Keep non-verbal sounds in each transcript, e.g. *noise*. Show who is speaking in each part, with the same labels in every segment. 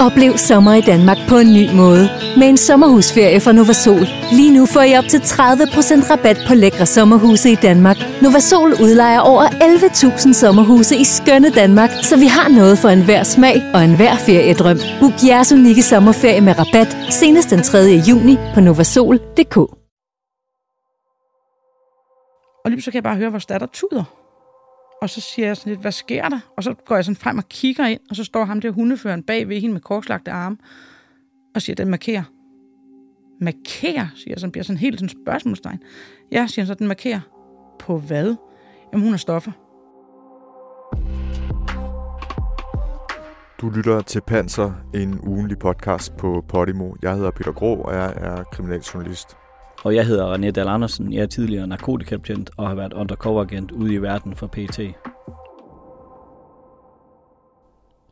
Speaker 1: Oplev sommer i Danmark på en ny måde. Med en sommerhusferie fra Novasol. Lige nu får I op til 30% rabat på lækre sommerhuse i Danmark. Novasol udlejer over 11.000 sommerhuse i skønne Danmark, så vi har noget for enhver smag og enhver feriedrøm. Book jeres unikke sommerferie med rabat senest den 3. juni på novasol.dk.
Speaker 2: Og lige så kan jeg bare høre, hvor datter tuder. Og så siger jeg sådan lidt, hvad sker der? Og så går jeg sådan frem og kigger ind, og så står ham der hundeføren bag ved hende med korslagte arme, og siger, den markerer. Markerer, siger jeg sådan, bliver sådan helt sådan spørgsmålstegn. Ja, siger han så, den markerer. På hvad? Jamen, hun er stoffer.
Speaker 3: Du lytter til Panser, en ugenlig podcast på Podimo. Jeg hedder Peter Grå, og jeg er kriminaljournalist.
Speaker 4: Og jeg hedder René Dahl Andersen. Jeg er tidligere narkotikabetjent og har været undercover-agent ude i verden for PT.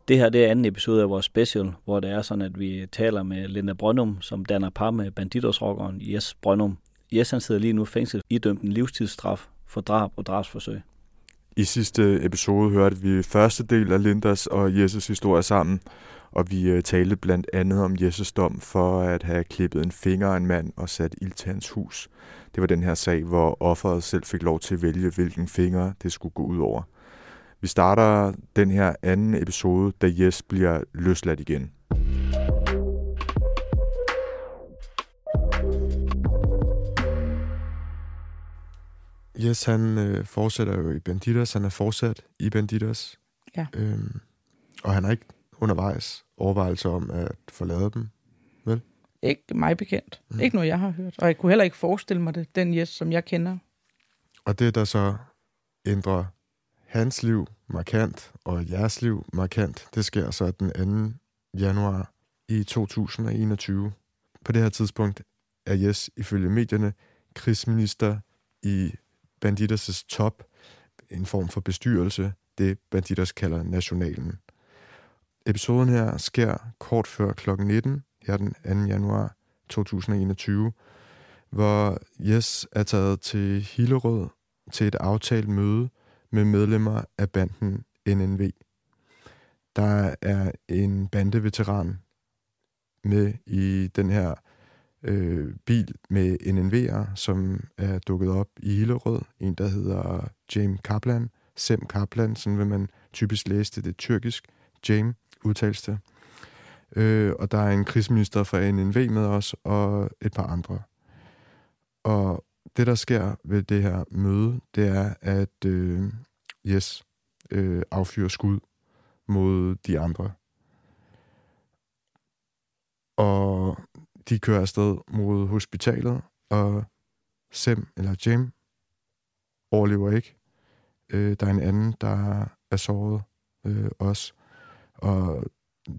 Speaker 4: Det her det er anden episode af vores special, hvor det er sådan, at vi taler med Linda Brønum, som danner par med banditårsrockeren Jes Brønum. Jes han sidder lige nu fængsel dømt en livstidsstraf for drab og drabsforsøg.
Speaker 3: I sidste episode hørte vi første del af Lindas og Jesses historie sammen, og vi øh, talte blandt andet om Jesses dom for at have klippet en finger af en mand og sat ild til hans hus. Det var den her sag, hvor offeret selv fik lov til at vælge, hvilken finger det skulle gå ud over. Vi starter den her anden episode, da Jes bliver løsladt igen. Yes, han øh, fortsætter jo i Banditas. Han er fortsat i Banditas.
Speaker 2: Ja.
Speaker 3: Øhm, og han har ikke undervejs overvejelser om at forlade dem, vel?
Speaker 2: Ikke mig bekendt. Mm. Ikke noget, jeg har hørt. Og jeg kunne heller ikke forestille mig det, den Jes, som jeg kender.
Speaker 3: Og det, der så ændrer hans liv markant, og jeres liv markant, det sker så den 2. januar i 2021. På det her tidspunkt er Jes ifølge medierne krigsminister i Banditers' top, en form for bestyrelse, det Banditers kalder Nationalen. Episoden her sker kort før kl. 19, her den 2. januar 2021, hvor Jes er taget til Hillerød til et aftalt møde med medlemmer af banden NNV. Der er en bandeveteran med i den her øh, bil med NNV'er, som er dukket op i Hillerød. En, der hedder James Kaplan, Sem Kaplan, sådan vil man typisk læse det, det er tyrkisk. James udtales det. Øh, og der er en krigsminister fra ANNV med os, og et par andre. Og det, der sker ved det her møde, det er, at øh, Yes øh, affyrer skud mod de andre. Og de kører afsted mod hospitalet, og Sem, eller Jim, overlever ikke. Øh, der er en anden, der er såret øh, også. Og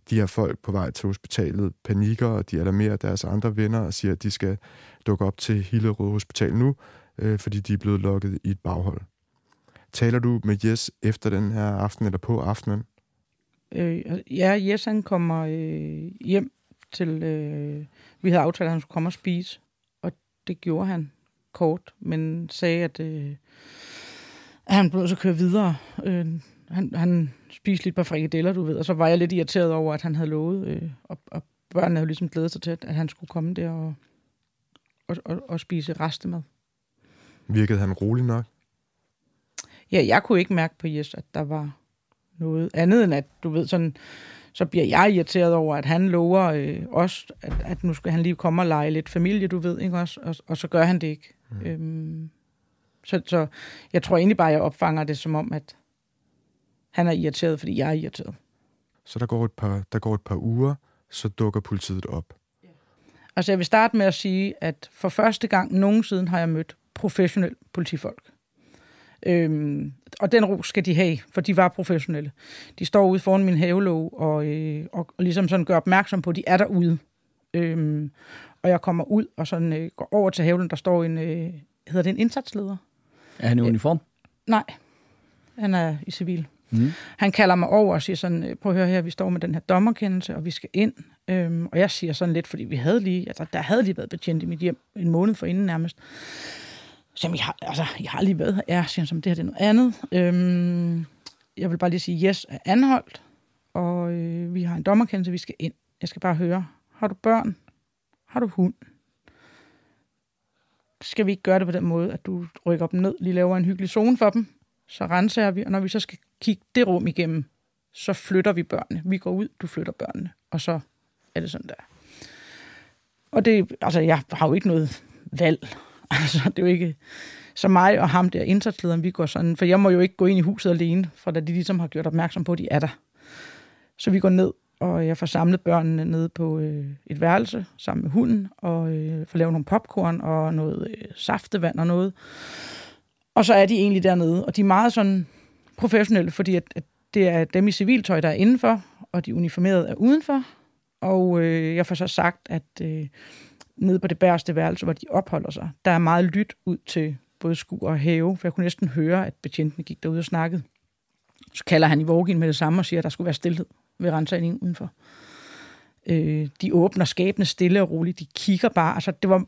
Speaker 3: de her folk på vej til hospitalet panikker, og de alarmerer deres andre venner og siger, at de skal dukke op til Hillerød Hospital nu, øh, fordi de er blevet lukket i et baghold. Taler du med Jes efter den her aften eller på aftenen?
Speaker 2: Øh, ja, Jes han kommer øh, hjem til... Øh, vi havde aftalt, at han skulle komme og spise, og det gjorde han kort, men sagde, at, øh, at han blev så køre videre. Øh, han, han spiste lidt par frikadeller, du ved, og så var jeg lidt irriteret over, at han havde lovet, øh, og, og børnene havde ligesom glædet sig til, at han skulle komme der og, og, og, og spise restemad.
Speaker 3: Virkede han rolig nok?
Speaker 2: Ja, jeg kunne ikke mærke på Jes, at der var noget andet end at, du ved, sådan, så bliver jeg irriteret over, at han lover øh, os, at, at nu skal han lige komme og lege lidt familie, du ved, ikke også? Og, og så gør han det ikke. Mm. Øhm, så, så jeg tror egentlig bare, jeg opfanger det som om, at han er irriteret, fordi jeg er irriteret.
Speaker 3: Så der går et par, der går et par uger, så dukker politiet op.
Speaker 2: Altså jeg vil starte med at sige, at for første gang nogensinde har jeg mødt professionel politifolk. Øhm, og den ro skal de have, for de var professionelle. De står ude foran min havelåg og, øh, og, og ligesom sådan gør opmærksom på, at de er derude. Øhm, og jeg kommer ud og sådan øh, går over til haven, der står en, øh, hedder det en indsatsleder?
Speaker 4: Er han i uniform?
Speaker 2: Nej, han er i civil.
Speaker 4: Mm.
Speaker 2: Han kalder mig over og siger sådan, prøv at høre her, vi står med den her dommerkendelse, og vi skal ind. Øhm, og jeg siger sådan lidt, fordi vi havde lige, altså der havde lige været betjent i mit hjem en måned for inden nærmest. Så jeg har, altså, jeg har lige været her. Ja, siger som det her det er noget andet. Øhm, jeg vil bare lige sige, yes er anholdt, og øh, vi har en dommerkendelse, vi skal ind. Jeg skal bare høre, har du børn? Har du hund? Skal vi ikke gøre det på den måde, at du rykker dem ned, lige laver en hyggelig zone for dem, så renser vi, og når vi så skal kigge det rum igennem, så flytter vi børnene. Vi går ud, du flytter børnene, og så er det sådan der. Og det, altså, jeg har jo ikke noget valg. *laughs* Altså, det er jo ikke... Så mig og ham der, indsatslederen, vi går sådan... For jeg må jo ikke gå ind i huset alene, for da de ligesom har gjort opmærksom på, at de er der. Så vi går ned, og jeg får samlet børnene ned på øh, et værelse sammen med hunden, og øh, får lavet nogle popcorn og noget øh, saftevand og noget. Og så er de egentlig dernede, og de er meget sådan professionelle, fordi at, at det er dem i civiltøj, der er indenfor, og de uniformerede er udenfor. Og øh, jeg får så sagt, at øh, nede på det bærste værelse, hvor de opholder sig, der er meget lyt ud til både skur og have, for jeg kunne næsten høre, at betjentene gik derud og snakkede. Så kalder han i Vågen med det samme og siger, at der skulle være stillhed ved rensagningen udenfor. Øh, de åbner skabene stille og roligt. De kigger bare. Altså, det var,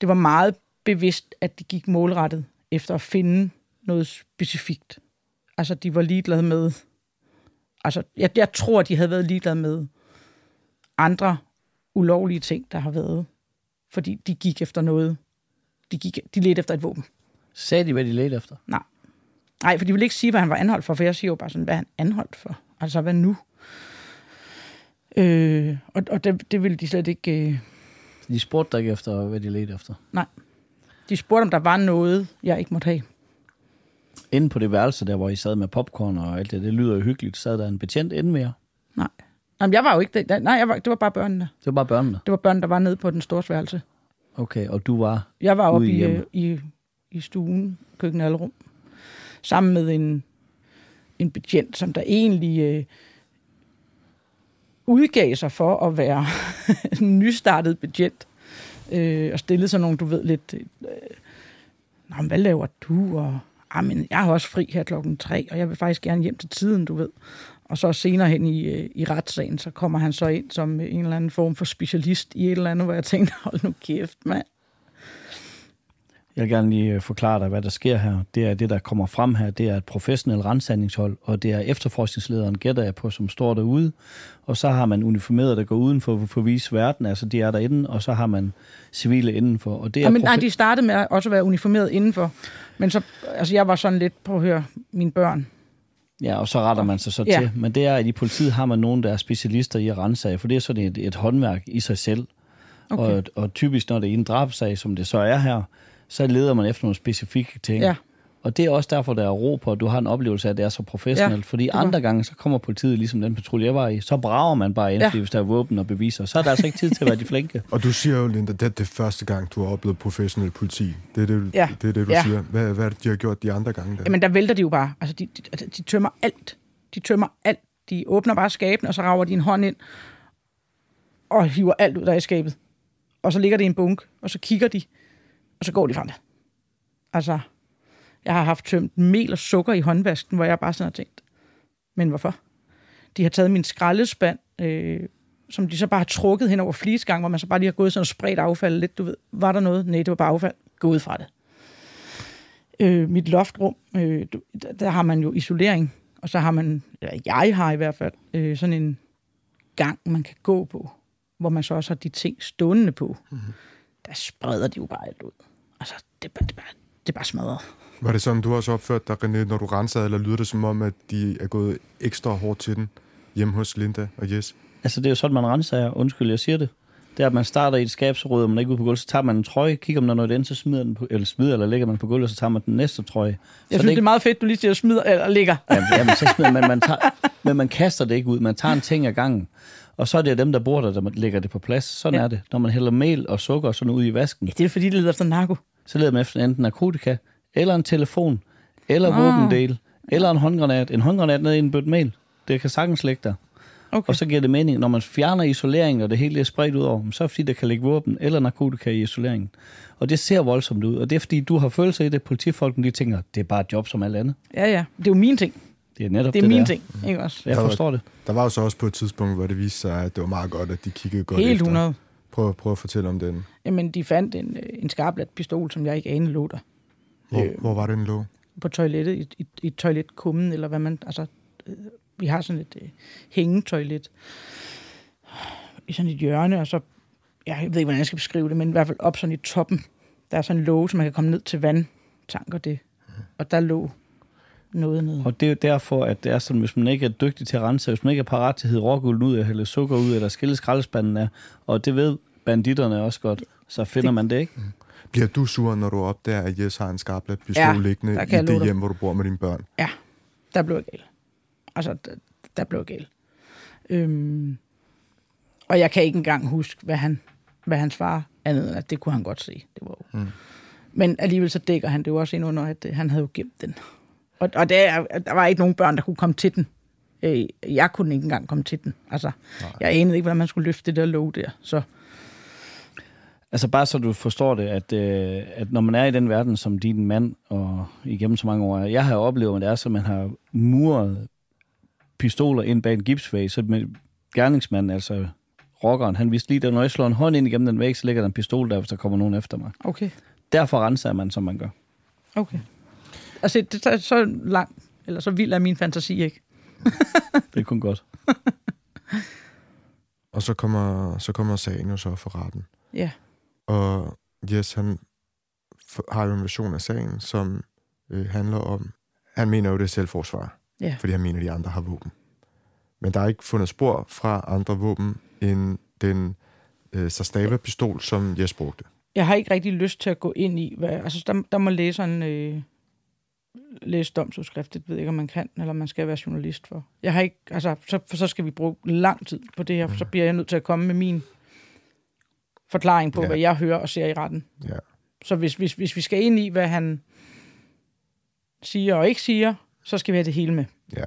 Speaker 2: det var meget bevidst, at de gik målrettet efter at finde noget specifikt. Altså, de var ligeglade med... Altså, jeg, jeg tror, de havde været ligeglade med andre ulovlige ting, der har været. Fordi de gik efter noget. De, gik, de ledte efter et våben.
Speaker 4: Sagde de, hvad de ledte efter?
Speaker 2: Nej. Nej, for de ville ikke sige, hvad han var anholdt for, for jeg siger jo bare sådan, hvad han anholdt for. Altså, hvad nu? Øh, og og det, det ville de slet ikke... Øh...
Speaker 4: De spurgte dig ikke efter, hvad de ledte efter?
Speaker 2: Nej. De spurgte, om der var noget, jeg ikke måtte have.
Speaker 4: Inde på det værelse, der hvor I sad med popcorn og alt det, det lyder jo hyggeligt, sad der en betjent inde mere.
Speaker 2: Nej. Jamen, jeg var jo ikke... Der. Nej, jeg var, det var bare børnene.
Speaker 4: Det var bare børnene?
Speaker 2: Det var børn, der var nede på den store værelse.
Speaker 4: Okay, og du var
Speaker 2: Jeg var oppe i, øh, i, i stuen, køkkenalrum, sammen med en, en betjent, som der egentlig øh, udgav sig for at være *laughs* en nystartet betjent. Øh, og stillede sådan nogle, du ved, lidt... Øh, Nå, men hvad laver du? Og, ah, men jeg har også fri her klokken tre, og jeg vil faktisk gerne hjem til tiden, du ved. Og så senere hen i, øh, i retssagen, så kommer han så ind som en eller anden form for specialist i et eller andet, hvor jeg tænkte, hold nu kæft, mand.
Speaker 4: Jeg vil gerne lige øh, forklare dig, hvad der sker her. Det er det, der kommer frem her. Det er et professionelt rensagningshold, og det er efterforskningslederen, gætter jeg på, som står derude. Og så har man uniformeret, der går uden for, for at vise verden, altså de er derinde, og så har man civile indenfor. Og det er
Speaker 2: Ja, men, nej, de startede med at også være uniformeret indenfor. Men så, altså jeg var sådan lidt på at høre mine børn.
Speaker 4: Ja, og så retter man sig så
Speaker 2: Ja.
Speaker 4: til. Men det er, at i politiet har man nogen, der er specialister i at rensage, for det er sådan et, et håndværk i sig selv.
Speaker 2: Okay.
Speaker 4: Og, og typisk, når det er en drabsag, som det så er her, så leder man efter nogle specifikke ting.
Speaker 2: Ja.
Speaker 4: Og det er også derfor, der er ro på, at du har en oplevelse af, at det er så professionelt.
Speaker 2: Ja,
Speaker 4: fordi andre gange, så kommer politiet, ligesom den patrulje, jeg var i, så brager man bare ind,
Speaker 2: Ja.
Speaker 4: hvis der er våben og beviser. Så er der altså ikke tid til at være de flinke. *laughs*
Speaker 3: Og du siger jo, Linda, det er det første gang, du har oplevet professionel politi. Det er det,
Speaker 2: Ja.
Speaker 3: det, er det du
Speaker 2: Ja.
Speaker 3: siger. Hvad, hvad er det, de har gjort de andre gange? Der?
Speaker 2: Jamen, der vælter de jo bare. Altså, de, de, altså, de tømmer alt. De tømmer alt. De åbner bare skabene, og så rager de en hånd ind og hiver alt ud der i skabet. Og så ligger det i en bunk, og så kigger de, og så går de fra det. Altså, jeg har haft tømt mel og sukker i håndvasken, hvor jeg bare sådan har tænkt, men hvorfor? De har taget min skraldespand, øh, som de så bare har trukket hen over flisgang, hvor man så bare lige har gået sådan og spredt affald lidt, du ved. Var der noget? Nej, det var bare affald. Gå ud fra det. Øh, mit loftrum, øh, der har man jo isolering, og så har man, eller jeg har i hvert fald, øh, sådan en gang, man kan gå på, hvor man så også har de ting stående på. Mm-hmm. Der spreder de jo bare alt ud. Altså, det er bare, det er bare, det er bare smadret.
Speaker 3: Var det sådan, du har også opført dig, René, når du rensede, eller lyder det som om, at de er gået ekstra hårdt til den hjemme hos Linda og Jes?
Speaker 4: Altså, det er jo sådan, man renser. Undskyld, jeg siger det. Det er, at man starter i et skab, så rydder man ikke ud på gulvet, så tager man en trøje, kigger om der er noget ind, så smider den på, eller smider, eller lægger man på gulvet, så tager man den næste trøje.
Speaker 2: Jeg
Speaker 4: så
Speaker 2: synes, det, det er meget fedt, du lige siger, smider eller ligger.
Speaker 4: Jamen, *laughs* jamen, så smider man, man tager, men man kaster det ikke ud. Man tager en ting ad gangen. Og så er det dem, der bor der, der lægger det på plads. Sådan
Speaker 2: Ja.
Speaker 4: er det. Når man hælder mel og sukker og sådan ud i vasken,
Speaker 2: Ja, det er fordi, de leder efter narko.
Speaker 4: Så leder man efter enten narkotika, eller en telefon, eller
Speaker 2: Nå.
Speaker 4: våbendel, eller en håndgranat. En håndgranat ned i en bødt mel. Det kan sagtens ligge der.
Speaker 2: Okay.
Speaker 4: Og så giver det mening, når man fjerner isoleringen, og det hele er spredt ud over, så er det fordi, der kan ligge våben eller narkotika i isoleringen. Og det ser voldsomt ud, og det er fordi, du har følelser i det. Politifolken, de tænker, det er bare et job som alle andre.
Speaker 2: Ja, ja. Det er jo mine ting.
Speaker 4: Det er netop
Speaker 2: Det
Speaker 4: det,
Speaker 2: er
Speaker 4: der.
Speaker 2: ting, ikke også?
Speaker 4: Jeg
Speaker 3: Der var-
Speaker 4: forstår det.
Speaker 3: Der var jo så også på et tidspunkt, hvor det viste sig, at det var meget godt, at de kiggede godt
Speaker 2: Helt
Speaker 3: efter.
Speaker 2: 100.
Speaker 3: Prøv, prøv at fortælle om den.
Speaker 2: Jamen, de fandt en, øh, en skarplat pistol, som jeg ikke anede lå der.
Speaker 3: Hvor,
Speaker 2: Øh.
Speaker 3: hvor var den lå?
Speaker 2: På toilettet, i, i, i toiletkummen, eller hvad man... Altså, øh, vi har sådan et øh, hængetoilet i sådan et hjørne, og så, jeg ved ikke, hvordan jeg skal beskrive det, men i hvert fald op sådan i toppen, der er sådan en låge, så man kan komme ned til vandtank og det. Og der lå noget nede.
Speaker 4: Og det er jo derfor, at det er sådan, hvis man ikke er dygtig til at rense, hvis man ikke er parat til at hide rågulden ud, eller hælde sukker ud, eller skille skraldespanden af, og det ved banditterne også godt, så finder
Speaker 2: Det-
Speaker 4: man det ikke.
Speaker 3: Bliver du sur, når du opdager, at Jes har en skarplat pistol
Speaker 2: Ja,
Speaker 3: liggende i det hjem, hvor du bor med dine børn?
Speaker 2: Ja, der blev jeg gal. Altså, der, der blev jeg gal. Øhm, og jeg kan ikke engang huske, hvad han, hvad han svarer, andet end at det kunne han godt se. Det var jo. Mm. Men alligevel så dækker han det jo også ind under, at øh, han havde jo gemt den. Og, og der, er- der var ikke nogen børn, der kunne komme til den. Øh, jeg kunne ikke engang komme til den. Altså, Nej. jeg anede ikke, hvordan man skulle løfte det der låg der. Så
Speaker 4: Altså bare så du forstår det, at, øh, at når man er i den verden, som din mand og igennem så mange år er, jeg har oplevet, at det er, så man har muret pistoler ind bag en gipsvæg, så med gerningsmanden, altså rockeren, han vidste lige, at når jeg slår en hånd ind igennem den væg, så ligger der en pistol der, hvis der kommer nogen efter mig.
Speaker 2: okay,
Speaker 4: Derfor renser man, som man gør.
Speaker 2: okay. Altså, det er så langt, eller så vild er min fantasi ikke.
Speaker 4: Det er kun godt. *laughs*
Speaker 3: Og så kommer, så kommer sagen jo så for retten.
Speaker 2: Ja,
Speaker 3: Og Jes, han har jo en version af sagen, som øh, handler om, han mener jo, det er selvforsvar,
Speaker 2: ja.
Speaker 3: fordi han mener, at de andre har våben. Men der er ikke fundet spor fra andre våben end den øh, Sastava-pistol, som Jes brugte.
Speaker 2: jeg har ikke rigtig lyst til at gå ind i, hvad, altså der, der må læseren øh, læse domsudskrift, det ved ikke, om man kan, eller man skal være journalist for. Jeg har ikke, altså, så, for så skal vi bruge lang tid på det her, for så bliver jeg nødt til at komme med min forklaring på,
Speaker 3: ja.
Speaker 2: hvad jeg hører og ser i retten.
Speaker 3: Ja.
Speaker 2: Så hvis, hvis, hvis vi skal ind i, hvad han siger og ikke siger, så skal vi have det hele med.
Speaker 3: ja.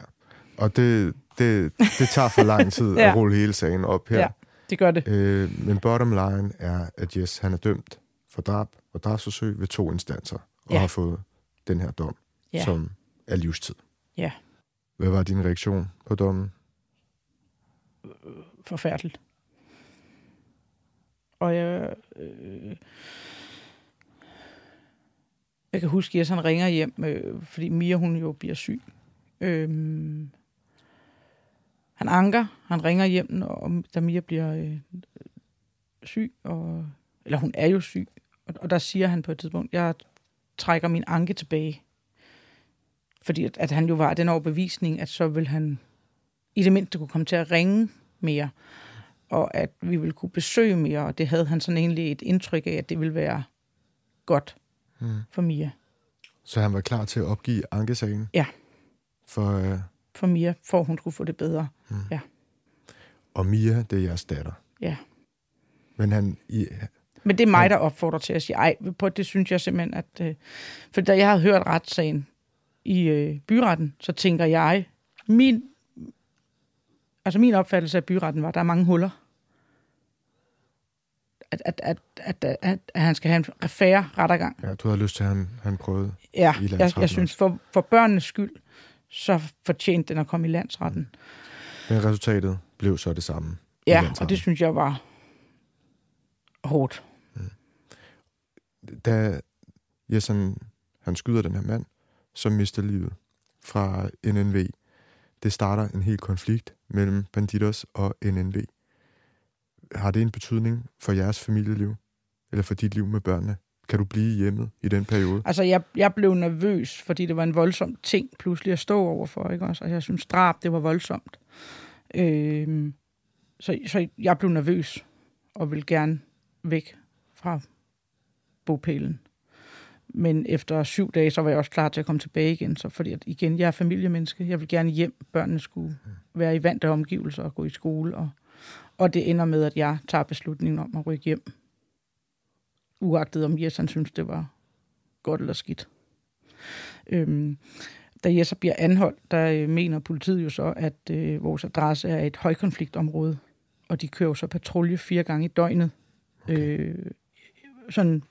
Speaker 3: Og det, det, det tager for lang tid *laughs*
Speaker 2: Ja.
Speaker 3: at rulle hele sagen op her.
Speaker 2: Ja. Det gør det.
Speaker 3: Øh, men bottom line er, at Jes han er dømt for drab og drabsforsøg ved to instanser, og
Speaker 2: Ja.
Speaker 3: har fået den her dom,
Speaker 2: Ja.
Speaker 3: som er livstid.
Speaker 2: Ja.
Speaker 3: Hvad var din reaktion på dommen?
Speaker 2: forfærdeligt. Og jeg, øh, jeg kan huske, at han ringer hjem, øh, fordi Mia hun jo bliver syg. Øh, han anker, han ringer hjem, når, da Mia bliver øh, syg, og, eller hun er jo syg. Og, og der siger han på et tidspunkt, jeg trækker min anke tilbage. Fordi at, at han jo var den overbevisning, at så vil han i det mindste kunne komme til at ringe mere, og at vi ville kunne besøge mere, og det havde han sådan egentlig et indtryk af, at det ville være godt
Speaker 3: Hmm.
Speaker 2: for Mia.
Speaker 3: Så han var klar til at opgive ankesagen?
Speaker 2: Ja.
Speaker 3: For, øh,
Speaker 2: For Mia, for hun skulle få det bedre.
Speaker 3: og Mia, det er jeres datter.
Speaker 2: Ja.
Speaker 3: Men han, i,
Speaker 2: Men det er mig, der opfordrer til at sige, ej, på det synes jeg simpelthen, at... Øh, for da jeg havde hørt retssagen i øh, byretten, så tænker jeg, min, altså min opfattelse af byretten var, at der er mange huller. At, at, at, at, at, at, at han skal have en affære rettergang.
Speaker 3: ja, du havde lyst til, at han, han prøvede.
Speaker 2: Ja,
Speaker 3: i
Speaker 2: jeg, jeg synes, for, for børnenes skyld, så fortjente den at komme i landsretten.
Speaker 3: Men resultatet blev så det samme.
Speaker 2: Ja, og det synes jeg var hårdt.
Speaker 3: da Jes han, han skyder den her mand, som mister livet fra NNV. Det starter en hel konflikt mellem Bandidos og NNV. Har det en betydning for jeres familieliv? Eller for dit liv med børnene? Kan du blive hjemme i den periode?
Speaker 2: Altså, jeg, jeg blev nervøs, fordi det var en voldsom ting pludselig at stå overfor, ikke også? Og jeg synes, drab, det var voldsomt. Øh, så, så jeg blev nervøs og ville gerne væk fra bopælen. Men efter syv dage, så var jeg også klar til at komme tilbage igen. Så fordi at igen, jeg er familiemenneske. Jeg vil gerne hjem. Børnene skulle være i vante omgivelser og gå i skole. Og, og det ender med, at jeg tager beslutningen om at rykke hjem. Uagtet om Jes, han synes, det var godt eller skidt. Øhm, da så bliver anholdt, der øh, mener politiet jo så, at øh, vores adresse er et højkonfliktområde, og de kører jo så patrulje fire gange i døgnet. Okay. Øh, sådan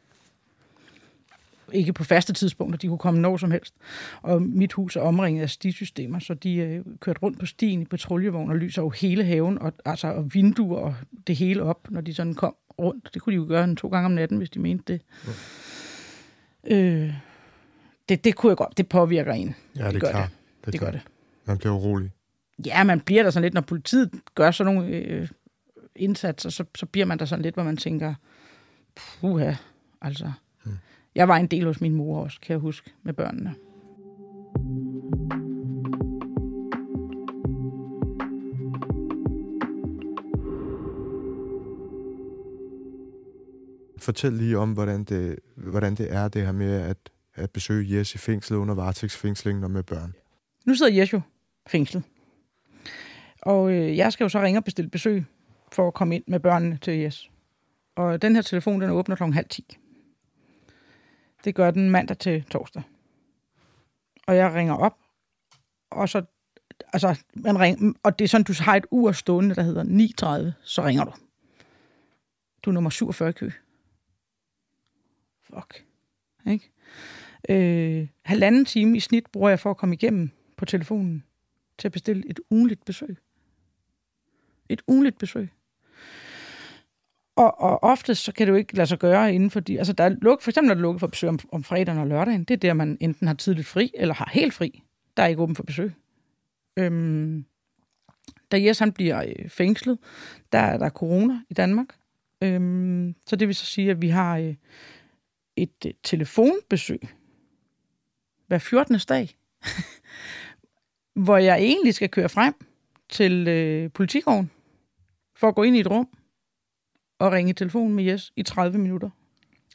Speaker 2: ikke på faste tidspunkter, de kunne komme når som helst. Og mit hus er omringet af stisystemer, så de øh, kørte rundt på stien i patruljevogn og lyser jo hele haven, og, altså, og vinduer og det hele op, når de sådan kom rundt. Det kunne de jo gøre en to gange om natten, hvis de mente det. Ja. Øh, det, det kunne jeg godt. Det påvirker en.
Speaker 3: Ja, det,
Speaker 2: gør
Speaker 3: er klart.
Speaker 2: Det, det gør det.
Speaker 3: Man bliver urolig.
Speaker 2: ja, man bliver der sådan lidt, når politiet gør sådan nogle øh, indsatser, så, så bliver man der sådan lidt, hvor man tænker, puha, altså. Jeg var en del hos min mor også, kan jeg huske, med børnene.
Speaker 3: Fortæl lige om, hvordan det, hvordan det er, det her med at, at besøge Jes i fængslet under varetægtsfængslingen og med børn.
Speaker 2: Nu sidder Jes jo fængslet. Og øh, jeg skal jo så ringe og bestille besøg for at komme ind med børnene til Jes. Og den her telefon, den åbner klokken halv ti. Det gør den mandag til torsdag. Og jeg ringer op, og så, altså, man ringer, og det er sådan, du har et ur stående, der hedder 9.30, så ringer du. Du er nummer 47 i kø. Fuck. Ikke? Øh, halvanden time i snit bruger jeg for at komme igennem på telefonen til at bestille et ugenligt besøg. Et ugenligt besøg. Og, og ofte så kan det jo ikke lade sig gøre inden for de... Altså, der er luk, for eksempel er der lukket for besøg om, om fredagen og lørdagen. Det er der, man enten har tidligt fri, eller har helt fri. Der er ikke åben for besøg. Øhm, da Jes han bliver øh, fængslet, der er der corona i Danmark. Øhm, så det vil så sige, at vi har øh, et øh, telefonbesøg hver 14. dag, *laughs* hvor jeg egentlig skal køre frem til øh, politigården for at gå ind i et rum og ringe i telefon med Jes i 30 minutter.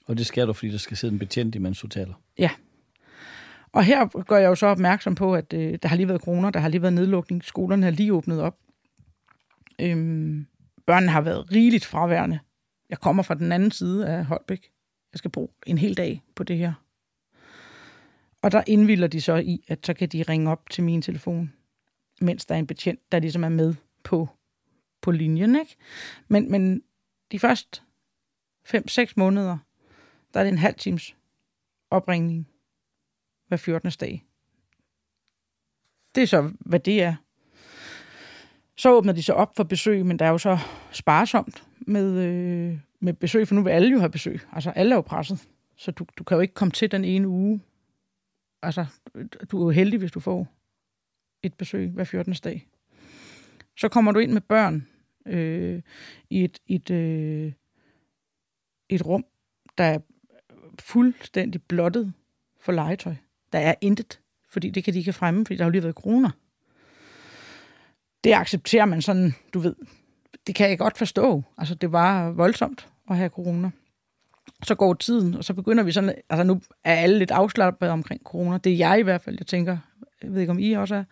Speaker 4: Og det skal du, fordi der skal sidde en betjent, imens du taler.
Speaker 2: Ja. Og her gør jeg jo så opmærksom på, at øh, der har lige været corona, der har lige været nedlukning, skolerne har lige åbnet op. Øhm, børnene har været rigeligt fraværende. Jeg kommer fra den anden side af Holbæk. Jeg skal bruge en hel dag på det her. Og der indvilder de så i, at så kan de ringe op til min telefon, mens der er en betjent, der ligesom er med på, på linjen. Ikke? Men, men de første 5-6 måneder, der er det en halv times opringning hver 14. dag. Det er så, hvad det er. Så åbner de så op for besøg, men der er jo så sparsomt med, øh, med besøg, for nu vil alle jo have besøg. Altså alle er jo presset, så du, du kan jo ikke komme til den ene uge. Altså, du er jo heldig, hvis du får et besøg hver 14. dag. Så kommer du ind med børn øh, i et, et, øh, et rum, der er fuldstændig blottet for legetøj. Der er intet, fordi det kan de ikke fremme, fordi der har jo lige været kroner. Det accepterer man sådan, du ved, det kan jeg godt forstå. Altså, det var voldsomt at have corona. Så går tiden, og så begynder vi sådan, altså nu er alle lidt afslappet omkring corona. Det er jeg i hvert fald, jeg tænker, jeg ved ikke om I også er.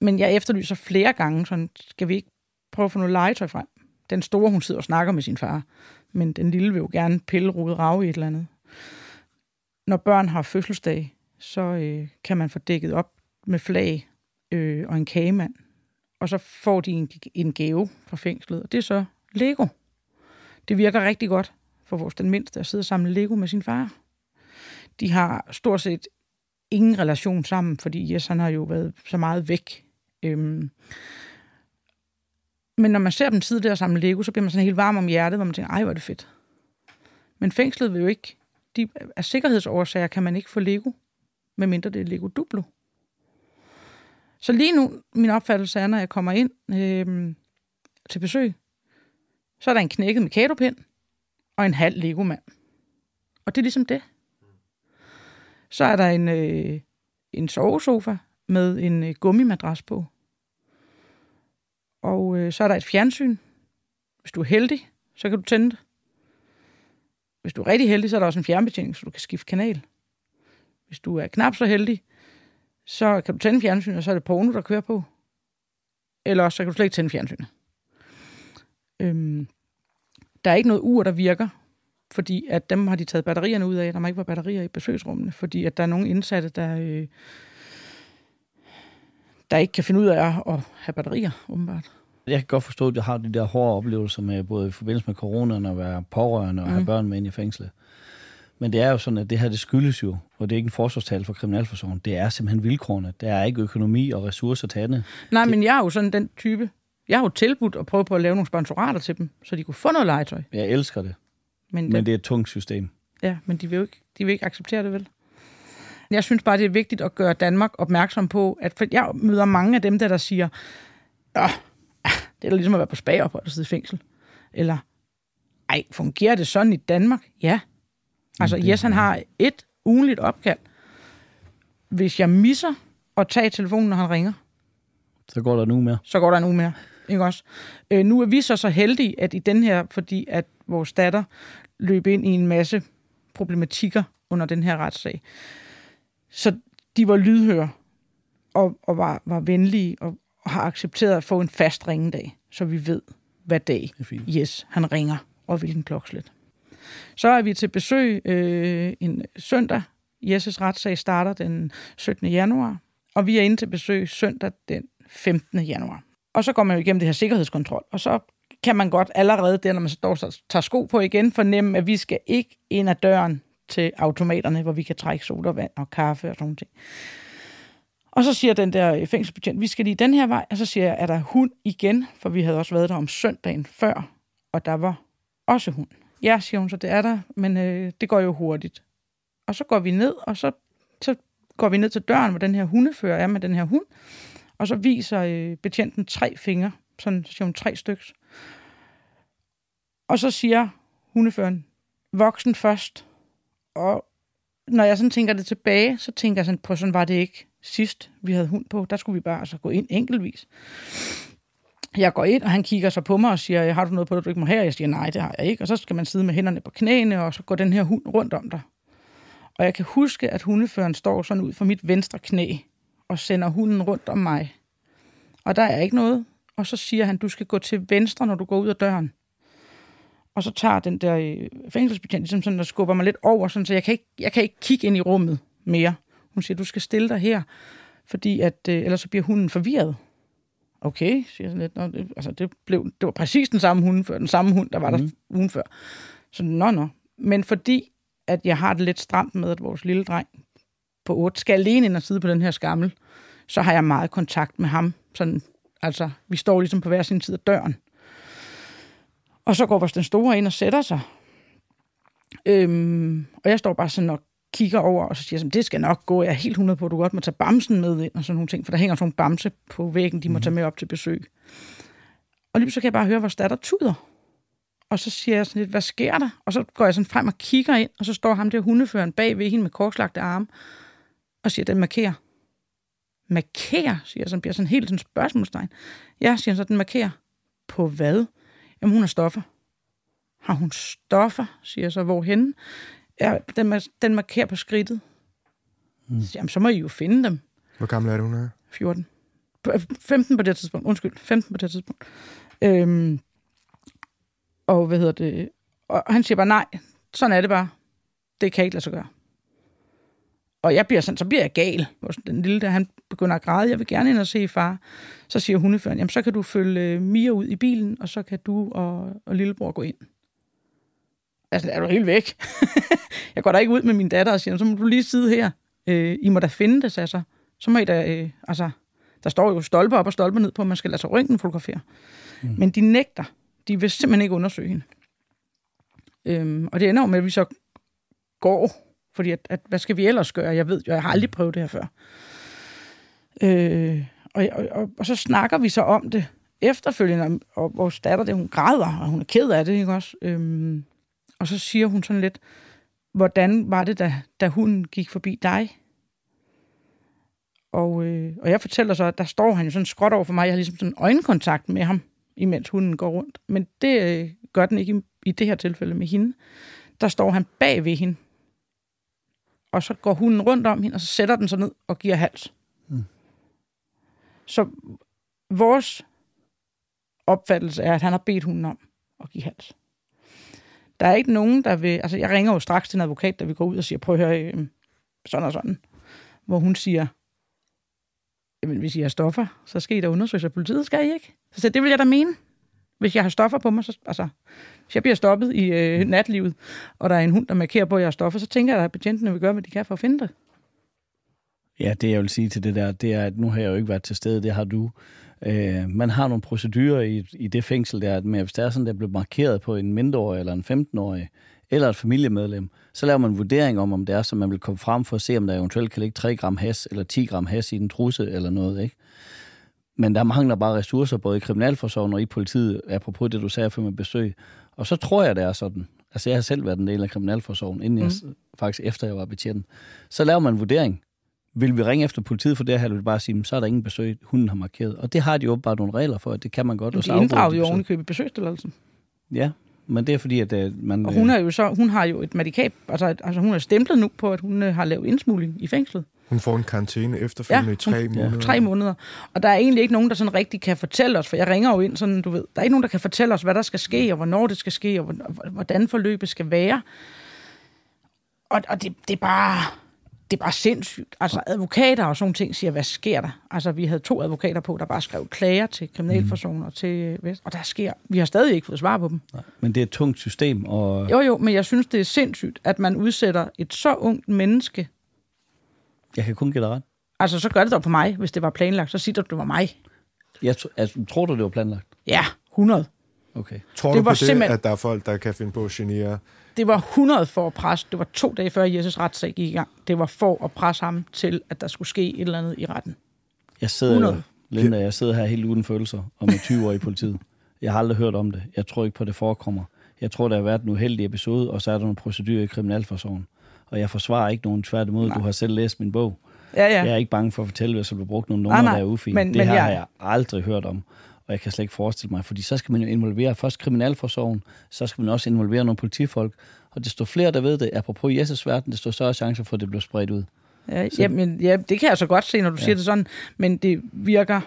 Speaker 2: Men jeg efterlyser flere gange, sådan, skal vi ikke prøve at få noget legetøj frem? Den store, hun sidder og snakker med sin far, men den lille vil jo gerne pille, rode, rave i et eller andet. Når børn har fødselsdag, så øh, kan man få dækket op med flag øh, og en kagemand og så får de en, en gave fra fængslet, og det er så Lego. Det virker rigtig godt for vores den mindste at sidde og samle Lego med sin far. De har stort set ingen relation sammen, fordi Jes han har jo været så meget væk. Øhm. Men når man ser dem sidde der samle Lego, så bliver man sådan helt varm om hjertet, hvor man tænker, ej, hvor er det fedt. Men fængslet vil jo ikke, de, af sikkerhedsårsager kan man ikke få Lego, medmindre det er Lego Duplo. Så lige nu, min opfattelse er, når jeg kommer ind øh, til besøg, så er der en knækket Mikado-pind og en halv Lego-mand. Og det er ligesom det. Så er der en, øh, en sovesofa med en øh, gummimadras på. Og øh, så er der et fjernsyn. Hvis du er heldig, så kan du tænde det. Hvis du er rigtig heldig, så er der også en fjernbetjening, så du kan skifte kanal. Hvis du er knap så heldig, så kan du tænde fjernsynet, og så er det porno, der kører på. Eller også så kan du slet ikke tænde fjernsynet. Øhm, der er ikke noget ur, der virker, fordi at dem har de taget batterierne ud af. Der må ikke være batterier i besøgsrummene, fordi at der er nogle indsatte, der, øh, der ikke kan finde ud af at have batterier, åbenbart.
Speaker 4: Jeg kan godt forstå, at jeg har de der hårde oplevelser med både i forbindelse med corona, og være pårørende og mm. have børn med ind i fængslet. Men det er jo sådan, at det her, det skyldes jo, og det er ikke en forsvarstal for kriminalforsorgen, det er simpelthen vilkårene. Der er ikke økonomi og ressourcer til andet.
Speaker 2: Nej,
Speaker 4: det...
Speaker 2: men jeg er jo sådan den type. Jeg har jo tilbudt at prøve på at lave nogle sponsorater til dem, så de kunne få noget legetøj.
Speaker 4: Jeg elsker det. Men, men det er et tungt system.
Speaker 2: Ja, men de vil jo ikke, de vil ikke acceptere det, vel? Jeg synes bare, det er vigtigt at gøre Danmark opmærksom på, at for jeg møder mange af dem, der, der siger, ja, det er da ligesom at være på spager på at sidde i fængsel. Eller, ej, fungerer det sådan i Danmark? Ja. Altså,
Speaker 4: det-
Speaker 2: Jes, han har et ugenligt opkald. Hvis jeg misser at tage telefonen, når han ringer,
Speaker 4: Så går der nu mere.
Speaker 2: så går der en uge mere. Ikke også? Øh, nu er vi så så heldige, at i den her, fordi at vores datter løb ind i en masse problematikker under den her retssag. Så de var lydhøre og, og var, var venlige og, og har accepteret at få en fast ringedag, så vi ved, hvad dag yes, han ringer, og hvilken klokslet. Så er vi til besøg øh, en søndag. Jesses retssag starter den 17. januar, og vi er inde til besøg søndag den 15. januar. Og så går man jo igennem det her sikkerhedskontrol, og så kan man godt allerede der, når man står så tager sko på igen, fornemme, at vi skal ikke ind ad døren til automaterne, hvor vi kan trække sodavand og kaffe og sådan noget. Og så siger den der fængselsbetjent, vi skal lige den her vej, og så siger jeg, er der hund igen? For vi havde også været der om søndagen før, og der var også hund. Ja, siger hun, så det er der, men øh, det går jo hurtigt. Og så går vi ned, og så, så går vi ned til døren, hvor den her hundefører er med den her hund, og så viser øh, betjenten tre fingre, sådan så siger hun tre stykker. Og så siger hundeføren, voksen først. Og når jeg sådan tænker det tilbage, så tænker jeg sådan på, sådan var det ikke sidst, vi havde hund på. Der skulle vi bare altså gå ind enkeltvis. Jeg går ind, og han kigger så på mig og siger, har du noget på dig, du ikke må have? Jeg siger, nej, det har jeg ikke. Og så skal man sidde med hænderne på knæene, og så går den her hund rundt om dig. Og jeg kan huske, at hundeføren står sådan ud for mit venstre knæ, og sender hunden rundt om mig. Og der er ikke noget. Og så siger han, du skal gå til venstre, når du går ud af døren. Og så tager den der øh, fængselsbetjent ligesom sådan, og skubber mig lidt over, sådan, så jeg kan, ikke, jeg kan ikke kigge ind i rummet mere. Hun siger, du skal stille dig her, fordi at, øh, ellers så bliver hunden forvirret. Okay, siger jeg sådan lidt. Nå, det, altså, det, blev, det var præcis den samme hund før, den samme hund, der var mm. der ugen før. Så nå, nå. Men fordi, at jeg har det lidt stramt med, at vores lille dreng på 8 skal alene ind og sidde på den her skammel, så har jeg meget kontakt med ham. Sådan, altså, vi står ligesom på hver sin side af døren. Og så går vores den store ind og sætter sig. Øhm, og jeg står bare sådan og kigger over, og så siger jeg, sådan, det skal nok gå. Jeg er helt 100 på, at du godt må tage bamsen med ind, og sådan nogle ting, for der hænger sådan nogle bamse på væggen, de må tage med op til besøg. Og lige så kan jeg bare høre, vores datter tuder. Og så siger jeg sådan lidt, hvad sker der? Og så går jeg sådan frem og kigger ind, og så står ham der hundeføren bag ved hende med korslagte arme, og siger, den markerer. Markerer, siger jeg, så bliver sådan helt sådan spørgsmålstegn. Ja, siger han så, den markerer. På hvad? Jamen, hun har stoffer. Har hun stoffer, siger jeg så, hvorhen? Ja, den, den markerer på skridtet. Mm. Jamen, så må I jo finde dem.
Speaker 3: Hvor gammel er det, hun er?
Speaker 2: 14. På- øh, 15 på det tidspunkt. Undskyld, 15 på det tidspunkt. Øhm, og hvad hedder det? Og han siger bare, nej, sådan er det bare. Det kan ikke lade sig gøre. Og jeg bliver sådan, så bliver jeg gal. Den lille der, han begynder at græde. Jeg vil gerne ind og se far. Så siger hundeføren, jamen så kan du følge øh, Mia ud i bilen, og så kan du og, og lillebror gå ind. Altså, er du helt væk? *laughs* jeg går da ikke ud med min datter og siger, så må du lige sidde her. Øh, I må da finde det, sagde så. Så må I da, øh, altså, der står jo stolper op og stolper ned på, at man skal lade sig røntgen fotografere. Mm. Men de nægter. De vil simpelthen ikke undersøge hende. Øhm, og det ender med, at vi så går, fordi at, at, hvad skal vi ellers gøre? Jeg ved jo, jeg har aldrig prøvet det her før. Øh, og, og, og, og så snakker vi så om det efterfølgende, og vores datter, det, hun græder, og hun er ked af det, ikke også? Øhm, og så siger hun sådan lidt, hvordan var det, da, da hun gik forbi dig? Og, øh, og jeg fortæller så, at der står han jo sådan skråt over for mig. Jeg har ligesom sådan øjenkontakt med ham, imens hunden går rundt. Men det øh, gør den ikke i, i det her tilfælde med hende. Der står han bag ved hende. Og så går hunden rundt om hende, og så sætter den sig ned og giver hals. Mm. Så vores opfattelse er, at han har bedt hunden om at give hals. Der er ikke nogen, der vil... Altså, jeg ringer jo straks til en advokat, der vi går ud og siger, prøv at høre, øh, sådan og sådan. Hvor hun siger, jamen, hvis I har stoffer, så skal I da undersøges af politiet, skal I ikke? Så siger, det vil jeg da mene. Hvis jeg har stoffer på mig, så, altså, hvis jeg bliver stoppet i øh, natlivet, og der er en hund, der markerer på, at jeg har stoffer, så tænker jeg, at betjentene vil gøre, hvad de kan for at finde det.
Speaker 4: Ja, det jeg vil sige til det der, det er, at nu har jeg jo ikke været til stede, det har du. Øh, man har nogle procedurer i, i det fængsel der, med hvis der er sådan, der bliver markeret på en mindreårig eller en 15-årig, eller et familiemedlem, så laver man en vurdering om, om det er, så man vil komme frem for at se, om der eventuelt kan ligge 3 gram has eller 10 gram has i den trusse eller noget, ikke? Men der mangler bare ressourcer, både i kriminalforsorgen og i politiet, apropos det, du sagde før med besøg. Og så tror jeg, det er sådan. Altså, jeg har selv været en del af kriminalforsorgen, inden jeg,
Speaker 2: Mm.
Speaker 4: faktisk efter jeg var betjent. Så laver man en vurdering. Vil vi ringe efter politiet for det her, eller vil vi bare sige, så er der ingen besøg, hunden har markeret. Og det har de jo bare nogle regler for, at det kan man godt. så
Speaker 2: De inddrager jo
Speaker 4: besøg.
Speaker 2: oven i købet besøgstilladelsen.
Speaker 4: Ja, men det er fordi, at øh, man...
Speaker 2: Og hun, er jo så, hun har jo et medikab, altså, altså hun er stemplet nu på, at hun øh, har lavet indsmugling i fængslet.
Speaker 3: Hun får en karantæne efterfølgende
Speaker 2: Ja,
Speaker 3: i tre
Speaker 2: hun-
Speaker 3: måneder.
Speaker 2: Tre måneder. Og der er egentlig ikke nogen, der sådan rigtig kan fortælle os, for jeg ringer jo ind sådan, du ved, der er ikke nogen, der kan fortælle os, hvad der skal ske, og hvornår det skal ske, og hvor- hvordan forløbet skal være. Og, og det, det er bare... Det er bare sindssygt. Altså advokater og sådan ting siger, hvad sker der? Altså vi havde to advokater på, der bare skrev klager til kriminalforsorgen og til Vest. Og der sker, vi har stadig ikke fået svar på dem.
Speaker 4: Nej, Men det er et tungt system, og
Speaker 2: Jo jo, men jeg synes, det er sindssygt, at man udsætter et så ungt menneske.
Speaker 4: Jeg kan kun give dig ret.
Speaker 2: Altså så gør det dog på mig, hvis det var planlagt. Så siger du, at det var mig.
Speaker 4: Jeg, altså, tror du, det var planlagt?
Speaker 2: Ja, 100.
Speaker 4: Okay.
Speaker 3: Tror
Speaker 2: Det
Speaker 3: du på
Speaker 2: var
Speaker 3: det,
Speaker 2: simpelthen-
Speaker 3: at der er folk, der kan finde på at genere?
Speaker 2: Det var 100 for at presse. Det var to dage før Jesses retssag gik i gang. Det var for at presse ham til, at der skulle ske et eller andet i retten.
Speaker 4: Jeg sidder,
Speaker 2: 100.
Speaker 4: Linda, jeg sidder her helt uden følelser og med 20 år i politiet. Jeg har aldrig hørt om det. Jeg tror ikke på, at det forekommer. Jeg tror, der har været en uheldig episode, og så er der nogle procedurer i Kriminalforsorgen. Og jeg forsvarer ikke nogen tværtimod. Du har selv læst min bog.
Speaker 2: Ja, ja.
Speaker 4: Jeg er ikke bange for at fortælle, hvis der bliver brugt nogle
Speaker 2: Nej,
Speaker 4: numre,
Speaker 2: nej.
Speaker 4: der er ufine.
Speaker 2: Men-
Speaker 4: det
Speaker 2: men
Speaker 4: her
Speaker 2: jeg-
Speaker 4: har jeg aldrig hørt om. Og jeg kan slet ikke forestille mig, fordi så skal man jo involvere først Kriminalforsorgen, så skal man også involvere nogle politifolk. Og desto flere, der ved det, apropos Jesus verden, desto større chance for, at det bliver spredt ud.
Speaker 2: ja, jamen, ja det kan jeg så godt se, når du ja. siger det sådan. Men det virker...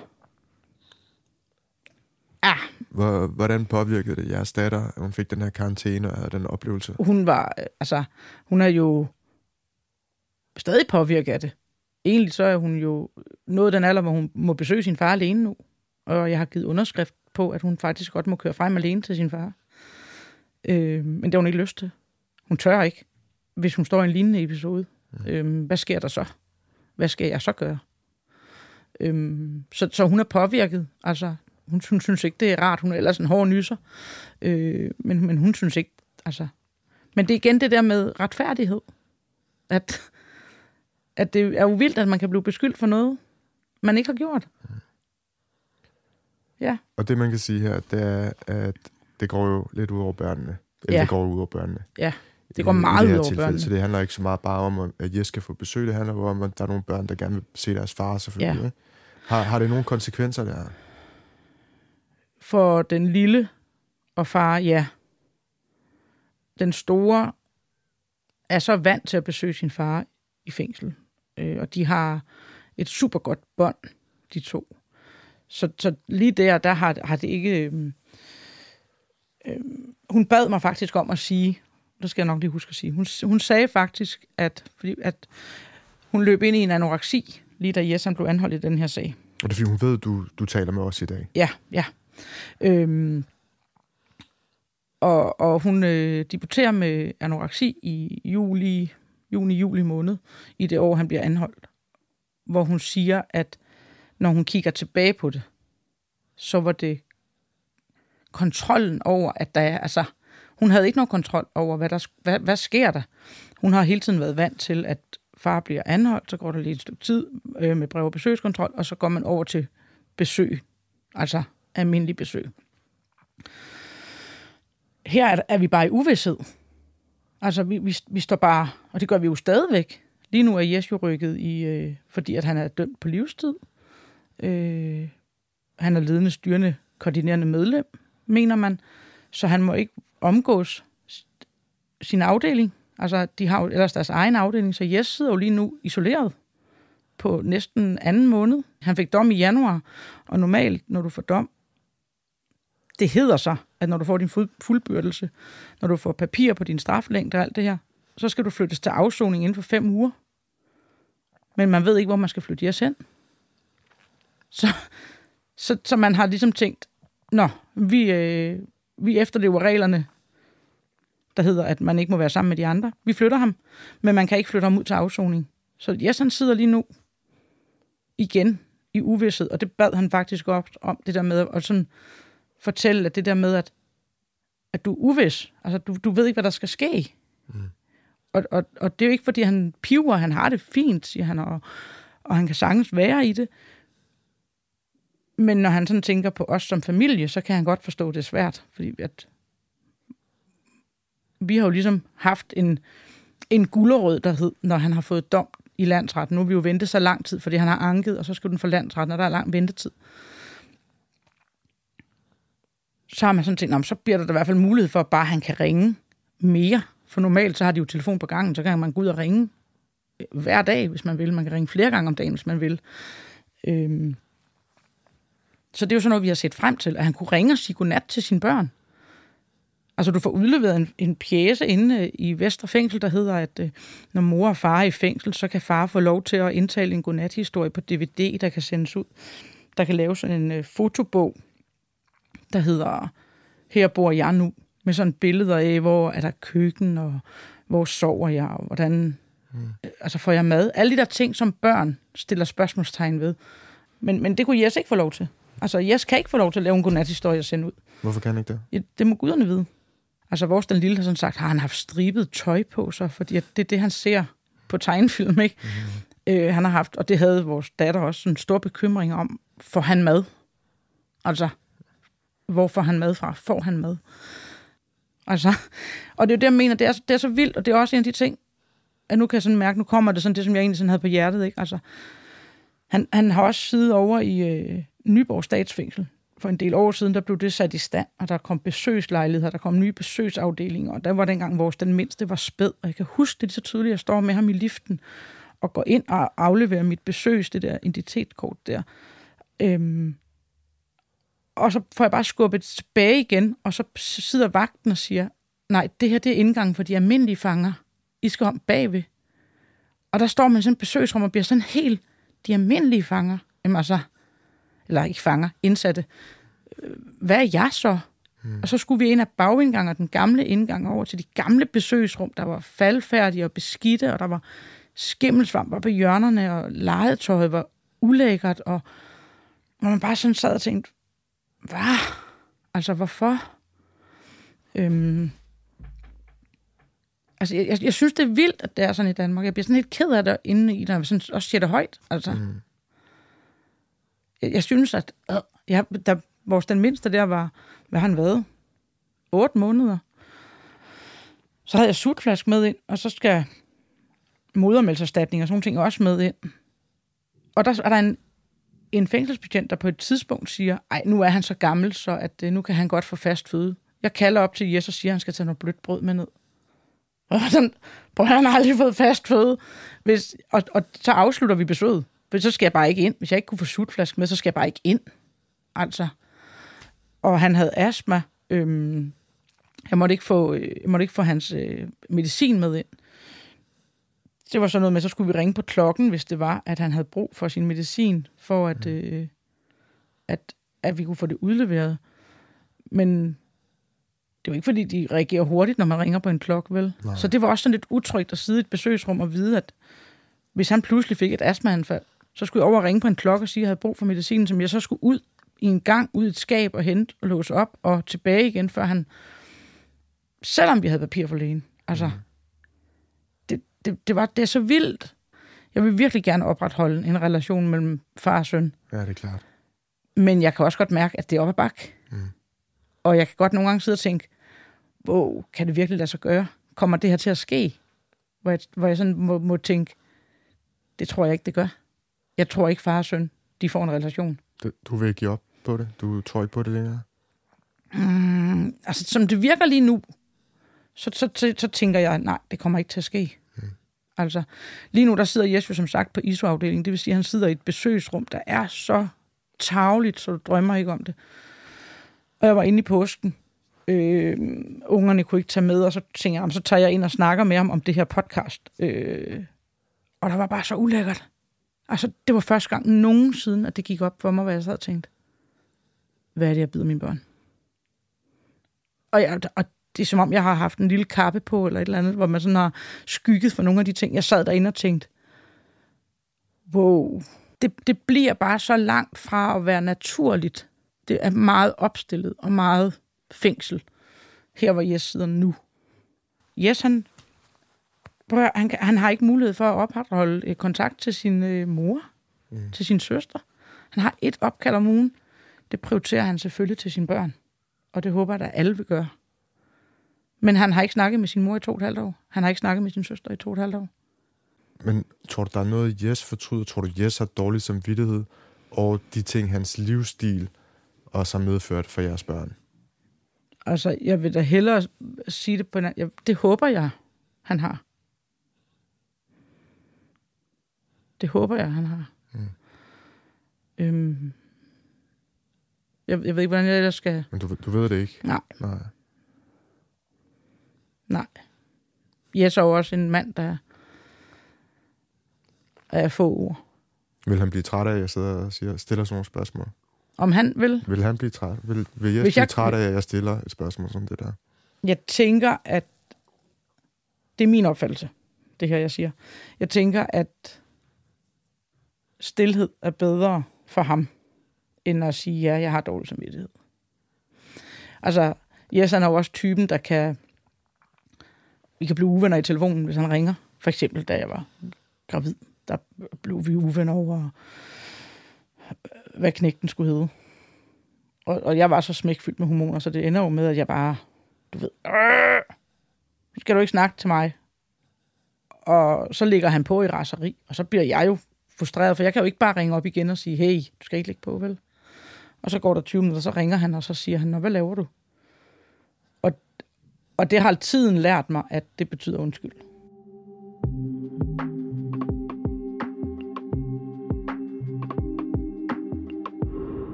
Speaker 2: Ah,
Speaker 3: Hvor, hvordan påvirkede det jeres datter, at hun fik den her karantæne og havde den oplevelse?
Speaker 2: hun var... Altså, hun er jo stadig påvirket af det. Egentlig så er hun jo nået den alder, hvor hun må besøge sin far alene nu. Og jeg har givet underskrift på, at hun faktisk godt må køre frem alene til sin far. Øh, men det har hun ikke lyst til. Hun tør ikke, hvis hun står i en lignende episode. Mm. Øh, hvad sker der så? Hvad skal jeg så gøre? Øh, så, så hun er påvirket. Altså, hun, hun synes ikke, det er rart. Hun er ellers en hård nyser. Øh, men, men hun synes ikke, altså... Men det er igen det der med retfærdighed. At, at det er jo vildt, at man kan blive beskyldt for noget, man ikke har gjort. Ja,
Speaker 3: Og det, man kan sige her, det er, at det går jo lidt ud over børnene. Eller
Speaker 2: Ja.
Speaker 3: det går jo ud over børnene.
Speaker 2: ja. Det går
Speaker 3: i
Speaker 2: meget
Speaker 3: det
Speaker 2: ud over
Speaker 3: tilfælde.
Speaker 2: børnene.
Speaker 3: Så det handler ikke så meget bare om, at Jes skal få besøg. Det handler jo om, at der er nogle børn, der gerne vil se deres far, selvfølgelig.
Speaker 2: Ja.
Speaker 3: Har, har det nogle konsekvenser der?
Speaker 2: For den lille og far, ja. Den store er så vant til at besøge sin far i fængsel. Øh, og de har et super godt bånd, de to. Så, så lige der, der har, har det ikke... Øh, øh, hun bad mig faktisk om at sige, det skal jeg nok lige huske at sige, hun, hun sagde faktisk, at, fordi, at hun løb ind i en anoreksi, lige da Jessan blev anholdt i den her sag.
Speaker 3: Og det er fordi, hun ved, du, du taler med os i dag.
Speaker 2: Ja, ja. Øhm, og, og hun øh, debuterer med anoreksi i juli, juni-juli måned, i det år, han bliver anholdt. Hvor hun siger, at når hun kigger tilbage på det, så var det kontrollen over, at der er, altså, hun havde ikke nogen kontrol over, hvad, der, hvad, hvad sker der. Hun har hele tiden været vant til, at far bliver anholdt, så går der lige et stykke tid øh, med brev- og besøgskontrol, og så går man over til besøg, altså almindelig besøg. Her er, er vi bare i uvidshed. Altså, vi, vi, vi står bare, og det gør vi jo stadigvæk. Lige nu er Jes jo rykket i, øh, fordi at han er dømt på livstid. Øh, han er ledende, styrende, koordinerende medlem, mener man. Så han må ikke omgås sin afdeling. Altså, de har jo ellers deres egen afdeling, så Jes sidder jo lige nu isoleret på næsten anden måned. Han fik dom i januar, og normalt, når du får dom, det hedder så, at når du får din fuldbyrdelse, når du får papir på din straflængde og alt det her, så skal du flyttes til afsoning inden for fem uger. Men man ved ikke, hvor man skal flytte jeres hen. Så, så, så man har ligesom tænkt, nå, vi, øh, vi efterlever reglerne, der hedder, at man ikke må være sammen med de andre. Vi flytter ham, men man kan ikke flytte ham ud til afsoning. Så Jes, han sidder lige nu igen i uvidshed, og det bad han faktisk op om, det der med at sådan fortælle, at det der med, at, at du er uvis. Altså, du, du ved ikke, hvad der skal ske. Mm. Og, og, og det er jo ikke, fordi han piver, han har det fint, siger han, og, og han kan sagtens være i det. Men når han sådan tænker på os som familie, så kan han godt forstå, at det er svært. Fordi at vi har jo ligesom haft en, en gullerød, der hed, når han har fået dom i landsretten. Nu har vi jo ventet så lang tid, fordi han har anket, og så skal den for landsretten, og der er lang ventetid. Så har man sådan tænkt, så bliver der i hvert fald mulighed for, at bare han kan ringe mere. For normalt så har de jo telefon på gangen, så kan man gå ud og ringe øh, hver dag, hvis man vil. Man kan ringe flere gange om dagen, hvis man vil. Øhm. Så det er jo sådan noget, vi har set frem til, at han kunne ringe og sige godnat til sine børn. Altså, du får udleveret en, en pjæse inde øh, i Vesterfængsel, der hedder, at øh, når mor og far er i fængsel, så kan far få lov til at indtale en godnathistorie på DVD, der kan sendes ud. Der kan laves sådan en øh, fotobog, der hedder Her bor jeg nu, med sådan billeder af, hvor er der køkken, og hvor sover jeg, og hvordan mm. altså får jeg mad. Alle de der ting, som børn stiller spørgsmålstegn ved. Men, men det kunne Jes ikke få lov til. Altså, Jes kan ikke få lov til at lave en godnathistorie og sende ud.
Speaker 3: Hvorfor kan han ikke det?
Speaker 2: Ja, det må guderne vide. Altså, vores den lille har sådan sagt, har han haft stribet tøj på sig, fordi det er det, han ser på tegnefilm, ikke? Mm. Øh, han har haft, og det havde vores datter også, en stor bekymring om, får han mad? Altså, hvor får han mad fra? Får han mad? Altså, *laughs* og det er jo det, jeg mener, det er, det er så vildt, og det er også en af de ting, at nu kan jeg sådan mærke, nu kommer det sådan det, som jeg egentlig sådan havde på hjertet, ikke? Altså, han, han har også siddet over i øh, Nyborg Statsfængsel, for en del år siden, der blev det sat i stand, og der kom besøgslejligheder, der kom nye besøgsafdelinger, og der var dengang vores den mindste var spæd, og jeg kan huske det så tydeligt, at jeg står med ham i liften, og går ind og afleverer mit besøgs, det der identitetskort der. Øhm, og så får jeg bare skubbet tilbage igen, og så sidder vagten og siger, nej, det her det er indgangen for de almindelige fanger. I skal om bagved. Og der står man i sådan et besøgsrum og bliver sådan helt de almindelige fanger. Jamen altså, eller ikke fanger, indsatte. Hvad er jeg så? Mm. Og så skulle vi ind af bagindgang og den gamle indgang over til de gamle besøgsrum, der var faldfærdige og beskidte, og der var skimmelsvamp på hjørnerne, og legetøjet var ulækkert, og, og man bare sådan sad og tænkte, hvad? Altså, hvorfor? Øhm, altså, jeg, jeg, jeg synes, det er vildt, at det er sådan i Danmark. Jeg bliver sådan helt ked af det inde i, når jeg sådan også siger det højt. Altså. Mm jeg, jeg synes, at øh, jeg, der, vores den mindste der var, hvad han været, otte måneder. Så havde jeg sutflask med ind, og så skal modermælserstatning og sådan nogle ting også med ind. Og der er der en, en fængselsbetjent, der på et tidspunkt siger, ej, nu er han så gammel, så at, øh, nu kan han godt få fast føde. Jeg kalder op til Jes og siger, at han skal tage noget blødt brød med ned. *laughs* Og sådan, prøv, han har aldrig fået fast føde. Hvis, og, og så afslutter vi besøget. For så skal jeg bare ikke ind. Hvis jeg ikke kunne få sutflaske med, så skal jeg bare ikke ind. Altså. Og han havde astma. Øhm, jeg, måtte ikke få, øh, jeg måtte ikke få hans øh, medicin med ind. Det var sådan noget med, så skulle vi ringe på klokken, hvis det var, at han havde brug for sin medicin, for at, mm. øh, at, at vi kunne få det udleveret. Men det var ikke, fordi de reagerer hurtigt, når man ringer på en klokke, vel? Nej. Så det var også sådan lidt utrygt at sidde i et besøgsrum og vide, at hvis han pludselig fik et astmaanfald, så skulle jeg over og ringe på en klokke og sige, at jeg havde brug for medicinen, som jeg så skulle ud i en gang, ud i et skab og hente og låse op og tilbage igen, før han... Selvom vi havde papir for lægen. Altså, mm. Det, det, var, det er så vildt. Jeg vil virkelig gerne opretholde en relation mellem far og søn.
Speaker 3: Ja, det er klart.
Speaker 2: Men jeg kan også godt mærke, at det er op ad bak. Mm. Og jeg kan godt nogle gange sidde og tænke, wow, kan det virkelig lade sig gøre? Kommer det her til at ske? Hvor jeg, hvor jeg sådan må, må tænke, det tror jeg ikke, det gør. Jeg tror ikke, far og søn, de får en relation.
Speaker 3: Du, du vil ikke give op på det? Du tror ikke på det længere?
Speaker 2: Mm, altså, som det virker lige nu, så, så, så, så tænker jeg, nej, det kommer ikke til at ske. Altså, lige nu, der sidder Jes som sagt på ISO-afdelingen. Det vil sige, at han sidder i et besøgsrum, der er så tavligt, så du drømmer ikke om det. Og jeg var inde i påsken. Øh, ungerne kunne ikke tage med, og så tænker jeg, så tager jeg ind og snakker med ham om det her podcast. Øh, og der var bare så ulækkert. Altså, det var første gang nogensinde, at det gik op for mig, hvad jeg sad og tænkte. Hvad er det, jeg byder mine børn? Og, jeg, og det er som om, jeg har haft en lille kappe på, eller et eller andet, hvor man sådan har skygget for nogle af de ting. Jeg sad derinde og tænkte, wow, det, det bliver bare så langt fra at være naturligt. Det er meget opstillet og meget fængsel. her hvor Jes sidder nu. Jes, han, prøv, han, han har ikke mulighed for at opretholde øh, kontakt til sin øh, mor, mm. til sin søster. Han har et opkald om ugen. Det prioriterer han selvfølgelig til sine børn. Og det håber jeg, at alle vil gøre. Men han har ikke snakket med sin mor i to og et halvt år. Han har ikke snakket med sin søster i to og et halvt år.
Speaker 3: Men tror du, der er noget, Jes fortryder? Tror du, Jes har dårlig samvittighed over de ting, hans livsstil også har medført for jeres børn?
Speaker 2: Altså, jeg vil da hellere sige det på en jeg, Det håber jeg, han har. Det håber jeg, han har. Mm. Øhm, jeg, jeg ved ikke, hvordan jeg ellers skal...
Speaker 3: Men du, du ved det ikke?
Speaker 2: Nej.
Speaker 3: Nej.
Speaker 2: Nej. Jeg så også en mand, der er få ord.
Speaker 3: Vil han blive træt af, at jeg sidder og siger, stiller sådan nogle spørgsmål?
Speaker 2: Om han vil?
Speaker 3: Vil han blive træt? Vil, vil jeg blive jeg... træt af, at jeg stiller et spørgsmål som det der?
Speaker 2: Jeg tænker, at det er min opfattelse, det her, jeg siger. Jeg tænker, at stillhed er bedre for ham, end at sige, ja, jeg har dårlig samvittighed. Altså, Jes han er jo også typen, der kan... Vi kan blive uvenner i telefonen, hvis han ringer. For eksempel, da jeg var gravid, der blev vi uvenner over, øh, hvad knægten skulle hedde. Og, og jeg var så smækfyldt med hormoner, så det ender jo med, at jeg bare, du ved, skal du ikke snakke til mig? Og så ligger han på i raseri, og så bliver jeg jo frustreret, for jeg kan jo ikke bare ringe op igen og sige, hey, du skal ikke ligge på, vel? Og så går der 20 minutter, så ringer han, og så siger han, Nå, hvad laver du? Og, det har tiden lært mig, at det betyder undskyld.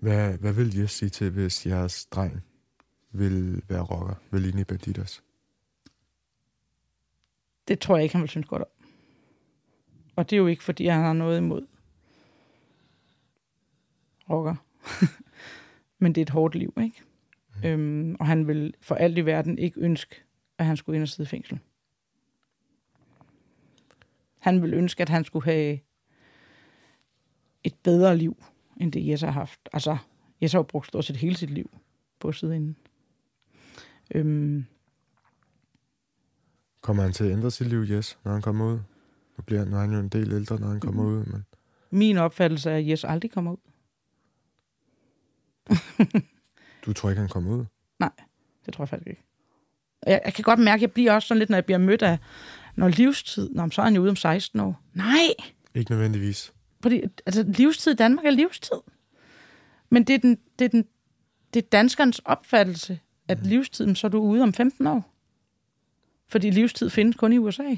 Speaker 3: Hvad, hvad vil jeg sige til, hvis jeres dreng vil være rocker, vil ligne i Banditos?
Speaker 2: Det tror jeg ikke, han vil synes godt om. Og det er jo ikke, fordi han har noget imod rocker. *laughs* Men det er et hårdt liv, ikke? Mm. Øhm, og han vil for alt i verden ikke ønske, at han skulle ind og sidde i fængsel. Han vil ønske, at han skulle have et bedre liv, end det Jes har haft. Altså, Jes har jo brugt stort set hele sit liv på at sidde inde. Øhm,
Speaker 3: Kommer han til at ændre sit liv, Jes, når han kommer ud? Nu bliver nu er han jo en del ældre, når han kommer mm. ud. Men...
Speaker 2: Min opfattelse er, at Jes aldrig kommer ud. *laughs*
Speaker 3: du tror ikke, han kommer ud?
Speaker 2: Nej, det tror jeg faktisk ikke. Jeg, jeg kan godt mærke, at jeg bliver også sådan lidt, når jeg bliver mødt af, når livstid, når så er han jo ude om 16 år. Nej!
Speaker 3: Ikke nødvendigvis.
Speaker 2: Fordi, altså, livstid i Danmark er livstid. Men det er, den, det er, den, det er danskernes opfattelse, at mm. livstiden, så er du ude om 15 år. Fordi livstid findes kun i USA.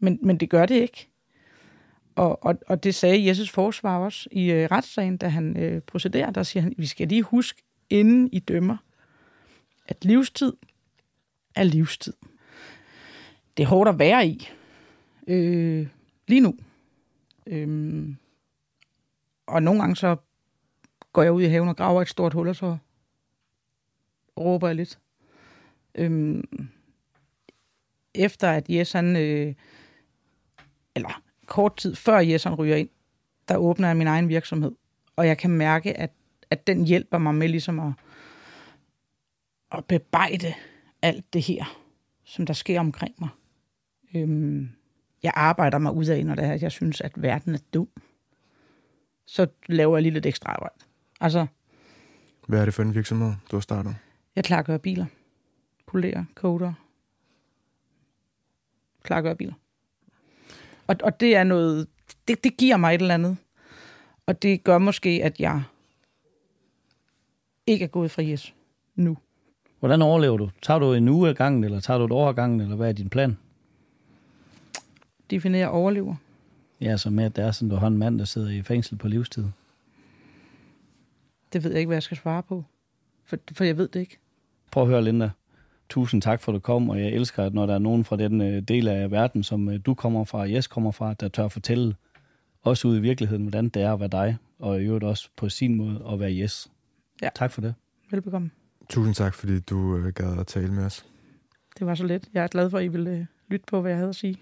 Speaker 2: Men, men det gør det ikke. Og, og, og det sagde Jesus forsvar også i øh, retssagen, da han øh, procederer. Der siger han, vi skal lige huske, inden I dømmer, at livstid er livstid. Det er hårdt at være i. Øh, lige nu. Øh, og nogle gange så går jeg ud i haven og graver et stort hul, og så råber jeg lidt. Øh, efter at Jes han, øh, eller kort tid før Jes han ryger ind, der åbner jeg min egen virksomhed. Og jeg kan mærke, at, at den hjælper mig med ligesom at, at bebejde alt det her, som der sker omkring mig. Øhm, jeg arbejder mig ud af, når det er, at jeg synes, at verden er dum. Så laver jeg lige lidt ekstra arbejde. Altså,
Speaker 3: Hvad er det for en virksomhed, du har startet?
Speaker 2: Jeg klargør biler. Polerer, koder, klargøre biler. Og, og det er noget, det, det giver mig et eller andet. Og det gør måske, at jeg ikke er gået fra Jes nu.
Speaker 4: Hvordan overlever du? Tager du en uge af gangen, eller tager du et år af gangen, eller hvad er din plan?
Speaker 2: Definerer overlever.
Speaker 4: Ja, så med, at det er sådan, du har en mand, der sidder i fængsel på livstid.
Speaker 2: Det ved jeg ikke, hvad jeg skal svare på. For, for jeg ved det ikke.
Speaker 4: Prøv at høre, Linda tusind tak for, at du kom, og jeg elsker, at når der er nogen fra den øh, del af verden, som øh, du kommer fra, og Jes kommer fra, der tør fortælle også ud i virkeligheden, hvordan det er at være dig, og i øvrigt også på sin måde at være Jes. Ja. Tak for det.
Speaker 2: Velbekomme.
Speaker 3: Tusind tak, fordi du øh, gad at tale med os.
Speaker 2: Det var så let. Jeg er glad for, at I ville øh, lytte på, hvad jeg havde at sige.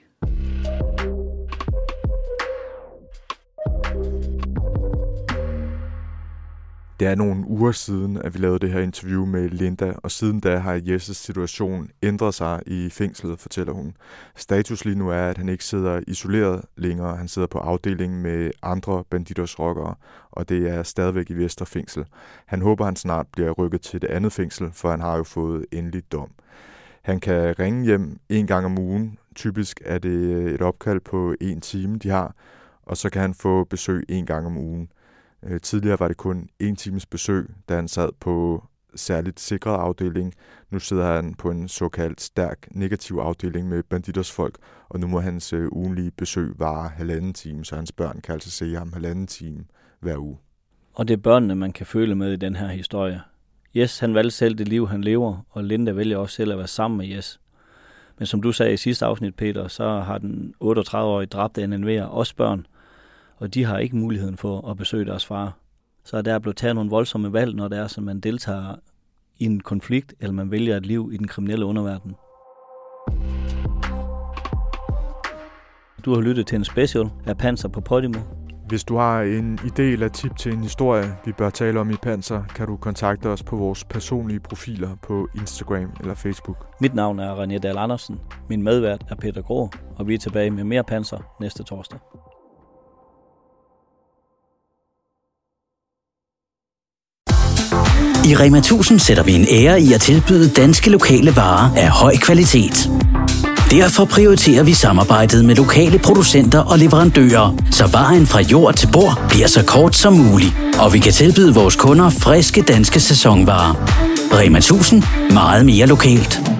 Speaker 3: Det er nogle uger siden, at vi lavede det her interview med Linda, og siden da har Jesses situation ændret sig i fængslet, fortæller hun. Status lige nu er, at han ikke sidder isoleret længere. Han sidder på afdelingen med andre banditosrockere, og det er stadigvæk i Vesterfængsel. Han håber, han snart bliver rykket til det andet fængsel, for han har jo fået endelig dom. Han kan ringe hjem en gang om ugen. Typisk er det et opkald på en time, de har, og så kan han få besøg en gang om ugen. Øh, tidligere var det kun en times besøg, da han sad på særligt sikret afdeling. Nu sidder han på en såkaldt stærk negativ afdeling med banditers folk, og nu må hans øh, ugenlige besøg vare halvanden time, så hans børn kan altså se ham halvanden time hver uge.
Speaker 4: Og det er børnene, man kan føle med i den her historie. Yes, han valgte selv det liv, han lever, og Linda vælger også selv at være sammen med Yes. Men som du sagde i sidste afsnit, Peter, så har den 38-årige dræbte NNV'er også børn, og de har ikke muligheden for at besøge deres far. Så der er blevet taget nogle voldsomme valg, når det er, at man deltager i en konflikt, eller man vælger et liv i den kriminelle underverden. Du har lyttet til en special af Panser på Podimo.
Speaker 3: Hvis du har en idé eller tip til en historie, vi bør tale om i Panser, kan du kontakte os på vores personlige profiler på Instagram eller Facebook.
Speaker 4: Mit navn er René Dahl Andersen. Min medvært er Peter Grå, og vi er tilbage med mere Panser næste torsdag.
Speaker 5: I Rema 1000 sætter vi en ære i at tilbyde danske lokale varer af høj kvalitet. Derfor prioriterer vi samarbejdet med lokale producenter og leverandører, så vejen fra jord til bord bliver så kort som muligt. Og vi kan tilbyde vores kunder friske danske sæsonvarer. Rema 1000. Meget mere lokalt.